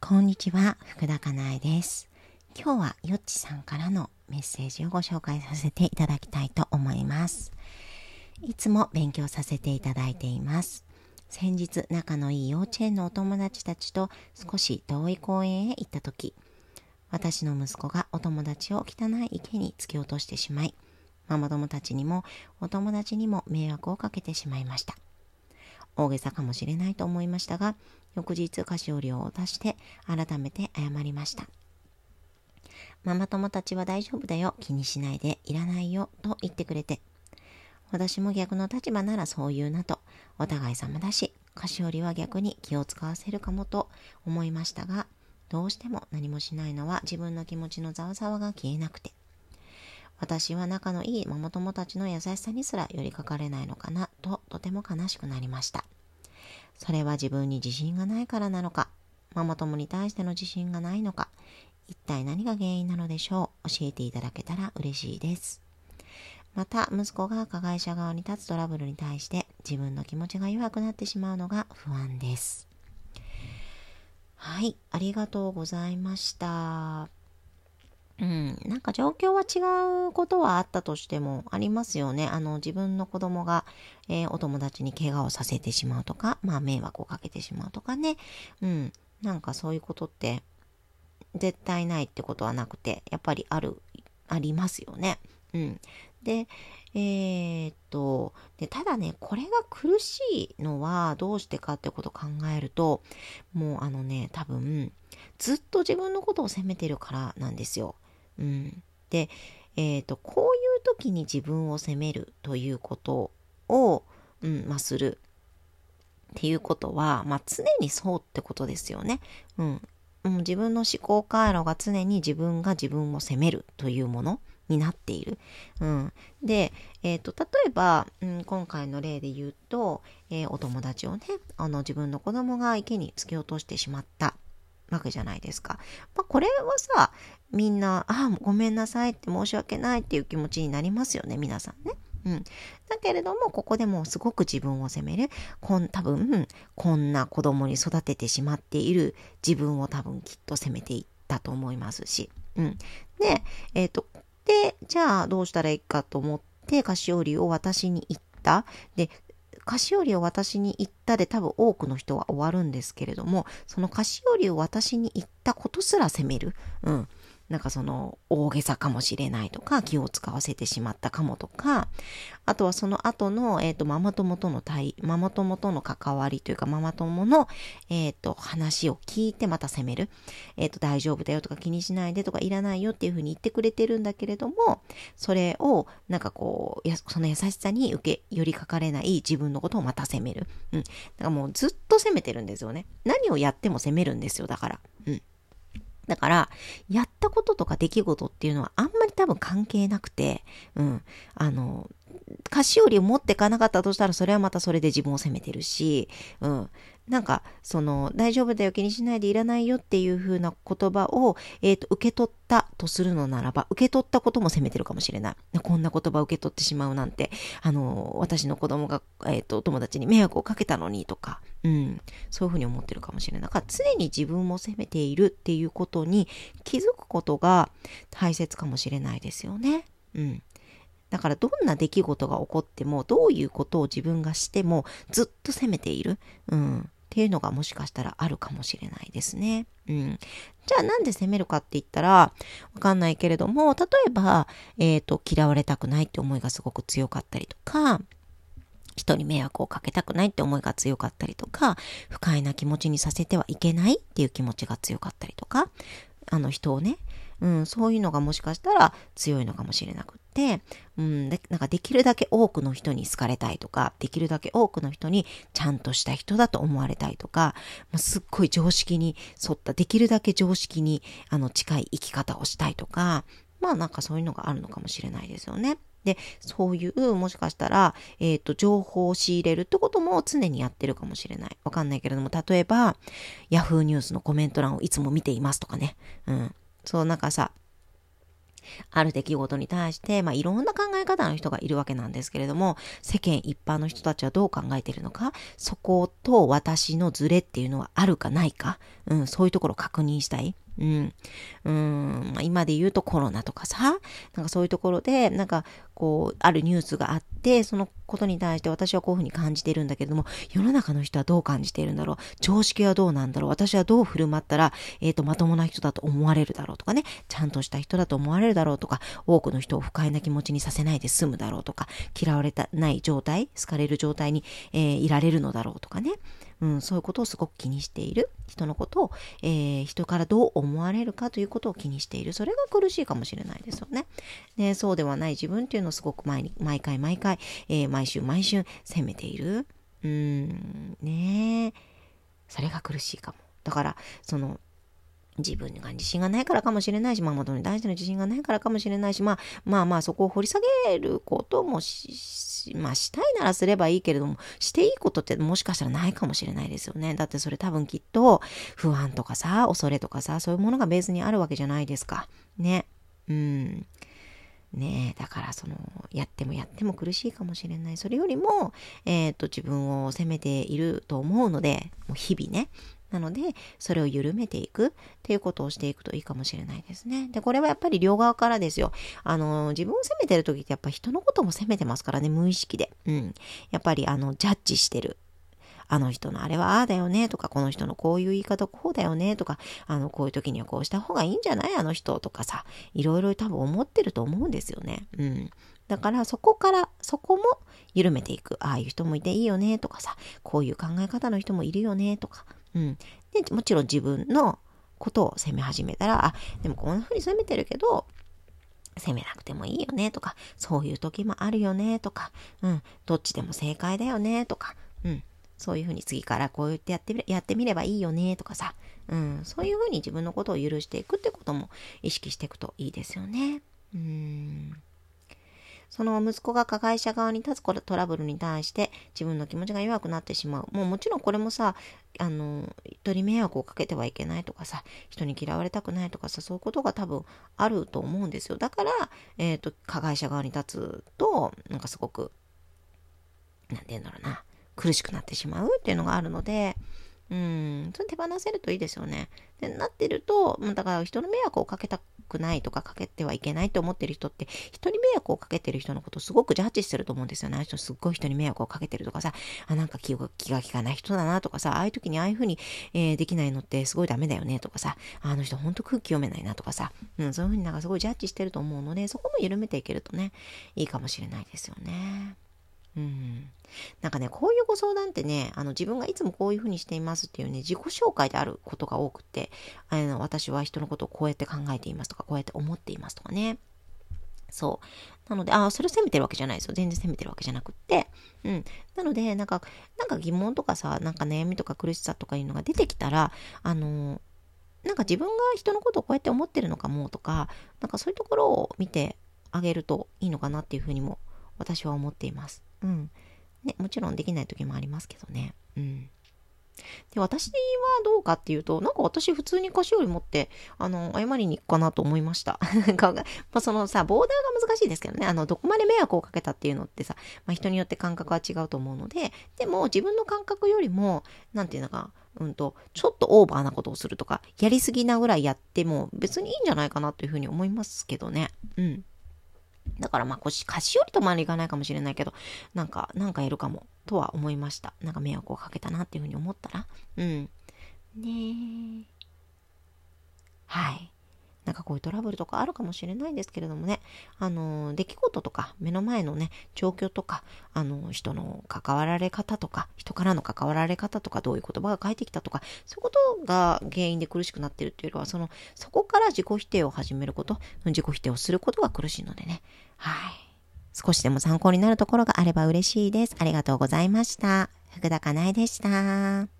こんにちは、福田かなえです。今日はよっちさんからのメッセージをご紹介させていただきたいと思います。いつも勉強させていただいています。先日、仲のいい幼稚園のお友達たちと少し遠い公園へ行った時、私の息子がお友達を汚い池に突き落としてしまい、ママ友たちにもお友達にも迷惑をかけてしまいました。大げさかもしれないと思いましたが、翌日菓子折りを出して改めて謝りました。ママ友たちは大丈夫だよ、気にしないで、いらないよ、と言ってくれて、私も逆の立場ならそう言うなと、お互い様だし、菓子折りは逆に気を使わせるかもと思いましたが、どうしても何もしないのは自分の気持ちのざわざわが消えなくて、私は仲のいいママ友たちの優しさにすら寄りかかれないのかなととても悲しくなりました。それは自分に自信がないからなのか、ママ友に対しての自信がないのか、一体何が原因なのでしょう？教えていただけたら嬉しいです。また、息子が加害者側に立つトラブルに対して自分の気持ちが弱くなってしまうのが不安です。はい、ありがとうございました。うん、なんか状況は違うことはあったとしてもありますよね。あの自分の子供が、えーお友達に怪我をさせてしまうとか、まあ迷惑をかけてしまうとかね。うん、なんかそういうことって絶対ないってことはなくて、やっぱりある、ありますよね。うん。で、えーっと、で、ただね、これが苦しいのはどうしてかってことを考えると、もうあのね、多分、ずっと自分のことを責めてるからなんですよ。うん。で、えーっと、こういう時に自分を責めるということを、うん、まあ、するっていうことは、まあ、常にそうってことですよね。うん。う、自分の思考回路が常に自分が自分を責めるというものになっている。うん、で、えっ、と、例えば、うん、今回の例で言うと、えーお友達をね、あの、自分の子供が池に突き落としてしまったわけじゃないですか。まあ、これはさ、みんな、ああ、ごめんなさいって申し訳ないっていう気持ちになりますよね、皆さんね。うん。だけれども、ここでもすごく自分を責める。こん、多分、こんな子供に育ててしまっている自分を多分きっと責めていったと思いますし。うん。で、えっ、と、で、じゃあどうしたらいいかと思って菓子折りを私に言った。で、菓子折りを私に言ったで多分多くの人は終わるんですけれども、その菓子折りを私に言ったことすら責める。うん。なんかその大げさかもしれないとか、気を使わせてしまったかもとか、あとはその後の、えっ、と、ママ友との対、ママ友との関わりというか、ママ友の、えっ、と、話を聞いてまた責める。えっ、と、大丈夫だよとか気にしないでとかいらないよっていうふうに言ってくれてるんだけれども、それを、なんかこう、やその優しさに受け、寄りかかれない自分のことをまた責める。うん。だからもうずっと責めてるんですよね。何をやっても責めるんですよ、だから。だから、やったこととか出来事っていうのはあんまり多分関係なくて、うん。あの、菓子折りを持っていかなかったとしたら、それはまたそれで自分を責めてるし、うん。なん。か、その、大丈夫だよ、気にしないでいらないよっていう風な言葉を、えっ、と、受け取ったとするのならば、受け取ったことも責めてるかもしれない。こん。な言葉を受け取ってしまうなん。て、あの、私の子供が、えっ、と、友達に迷惑をかけたのにとか、うん。そういう風に思ってるかもしれない。だから、常に自分を責めているっていうことに気づくことが大切かもしれないですよね。うん。だからどんな出来事が起こっても、どういうことを自分がしてもずっと責めている。うん。っていうのがもしかしたらあるかもしれないですね。うん。じゃあなんで責めるかって言ったら、わかんないけれども、例えば、えっ、と、嫌われたくないって思いがすごく強かったりとか、人に迷惑をかけたくないって思いが強かったりとか、不快な気持ちにさせてはいけないっていう気持ちが強かったりとか、あの人をね、うん、そういうのがもしかしたら強いのかもしれなくって、うん、でなんかできるだけ多くの人に好かれたいとか、できるだけ多くの人にちゃんとした人だと思われたいとか、まあ、すっごい常識に沿った、できるだけ常識にあの近い生き方をしたいとか、まあなんかそういうのがあるのかもしれないですよね。で、そういう、もしかしたら、えっ、と、情報を仕入れるってことも常にやってるかもしれない。わかんないけれども、例えば、ヤフーニュースのコメント欄をいつも見ていますとかね。うん。そう、なんかさ、ある出来事に対して、まあ、いろんな考え方の人がいるわけなんですけれども、世間一般の人たちはどう考えているのか、そこと私のズレっていうのはあるかないか、うん、そういうところを確認したい。うん。うん、まあ、今で言うとコロナとかさ、なんかそういうところで、なんかこう、あるニュースがあって、そのことに対して私はこういうふうに感じているんだけれども、世の中の人はどう感じているんだろう？常識はどうなんだろう？私はどう振る舞ったら、えっ、ー、と、まともな人だと思われるだろうとかね、ちゃんとした人だと思われるだろうとか、多くの人を不快な気持ちにさせないで済むだろうとか、嫌われたない状態、好かれる状態に、えー、いられるのだろうとかね。うん、そういうことをすごく気にしている。人のことを、えー、人からどう思われるかということを気にしている。それが苦しいかもしれないですよね。で、そうではない自分っていうのをすごく毎毎回毎回、えー、毎週毎週責めている。うん、ねそれが苦しいかも。だから、その、自分が自信がないからかもしれないし、まあ、元に対しての自信がないからかもしれないし、まあ、まあまあ、そこを掘り下げることもし、まあ、したいならすればいいけれども、していいことってもしかしたらないかもしれないですよね。だってそれ多分きっと、不安とかさ、恐れとかさ、そういうものがベースにあるわけじゃないですか。ね。うん。ねえ、だからその、やってもやっても苦しいかもしれない。それよりも、えっ、ー、と、自分を責めていると思うので、もう日々ね、なので、それを緩めていくっていうことをしていくといいかもしれないですね。で、これはやっぱり両側からですよ。あの、自分を責めてる時ってやっぱ人のことも責めてますからね、無意識で。うん。やっぱりあの、ジャッジしてる。あの人のあれはああだよねとか、この人のこういう言い方こうだよねとか、あの、こういう時にはこうした方がいいんじゃないあの人とかさ、いろいろ多分思ってると思うんですよね。うん。だからそこから、そこも緩めていく。ああいう人もいていいよねとかさ、こういう考え方の人もいるよねとか。うん。で、もちろん自分のことを責め始めたら、あ、でもこんな風に責めてるけど、責めなくてもいいよねとか、そういう時もあるよねとか、うん、どっちでも正解だよねとか、うん、そういう風に次からこう言ってやってみやってみればいいよねとかさ、うん、そういう風に自分のことを許していくってことも意識していくといいですよね。うんその息子が加害者側に立つトラブルに対して自分の気持ちが弱くなってしまう。もうもちろんこれもさ、あの、人に迷惑をかけてはいけないとかさ、人に嫌われたくないとかさ、そういうことが多分あると思うんですよ。だから、えっ、ー、と、加害者側に立つと、なんかすごく、なんて言うんだろうな、苦しくなってしまうっていうのがあるので、うん、それ手放せるといいですよね。で、なってると、だから人の迷惑をかけたくないとかかけてはいけないって思ってる人って、人に迷惑をかけてる人のことすごくジャッジしてると思うんですよね。あの人すっごい人に迷惑をかけてるとかさ、あ、なんか気が気が利かない人だなとかさ、ああいう時にああいう風に、えー、できないのってすごいダメだよねとかさ、あの人ほんと空気読めないなとかさ、うん、そういう風になんかすごいジャッジしてると思うので、そこも緩めていけるとね、いいかもしれないですよね。うん。なんかね、こういうご相談ってね、あの自分がいつもこういうふうにしていますっていうね、自己紹介であることが多くて、あの私は人のことをこうやって考えていますとか、こうやって思っていますとかね。そう。なので、ああ、それを責めてるわけじゃないですよ。全然責めてるわけじゃなくって。うん。なので、なんか、なんか疑問とかさ、なんか悩みとか苦しさとかいうのが出てきたら、あの、なんか自分が人のことをこうやって思ってるのかもとか、なんかそういうところを見てあげるといいのかなっていうふうにも私は思っています。うん。ね、もちろんできない時もありますけどね。うん。で、私はどうかっていうと、なんか私普通に菓子折り持って、あの、謝りに行くかなと思いました。まあそのさ、ボーダーが難しいですけどね、あの、どこまで迷惑をかけたっていうのってさ、まあ人によって感覚は違うと思うので、でも自分の感覚よりも、なんていうのか、うんと、ちょっとオーバーなことをするとか、やりすぎなぐらいやっても別にいいんじゃないかなというふうに思いますけどね。うん。だからまあ、腰、菓子折りとまでいかないかもしれないけど、なんか、なんかやるかも、とは思いました。なんか迷惑をかけたなっていうふうに思ったら。うん。ねはい。なんかこういうトラブルとかあるかもしれないですけれどもね、あの、出来事とか、目の前のね、状況とか、あの、人の関わられ方とか、人からの関わられ方とか、どういう言葉が返ってきたとか、そういうことが原因で苦しくなってるっていうよりは、その、そこから自己否定を始めること、自己否定をすることが苦しいのでね、はい。少しでも参考になるところがあれば嬉しいです。ありがとうございました。福田かなえでした。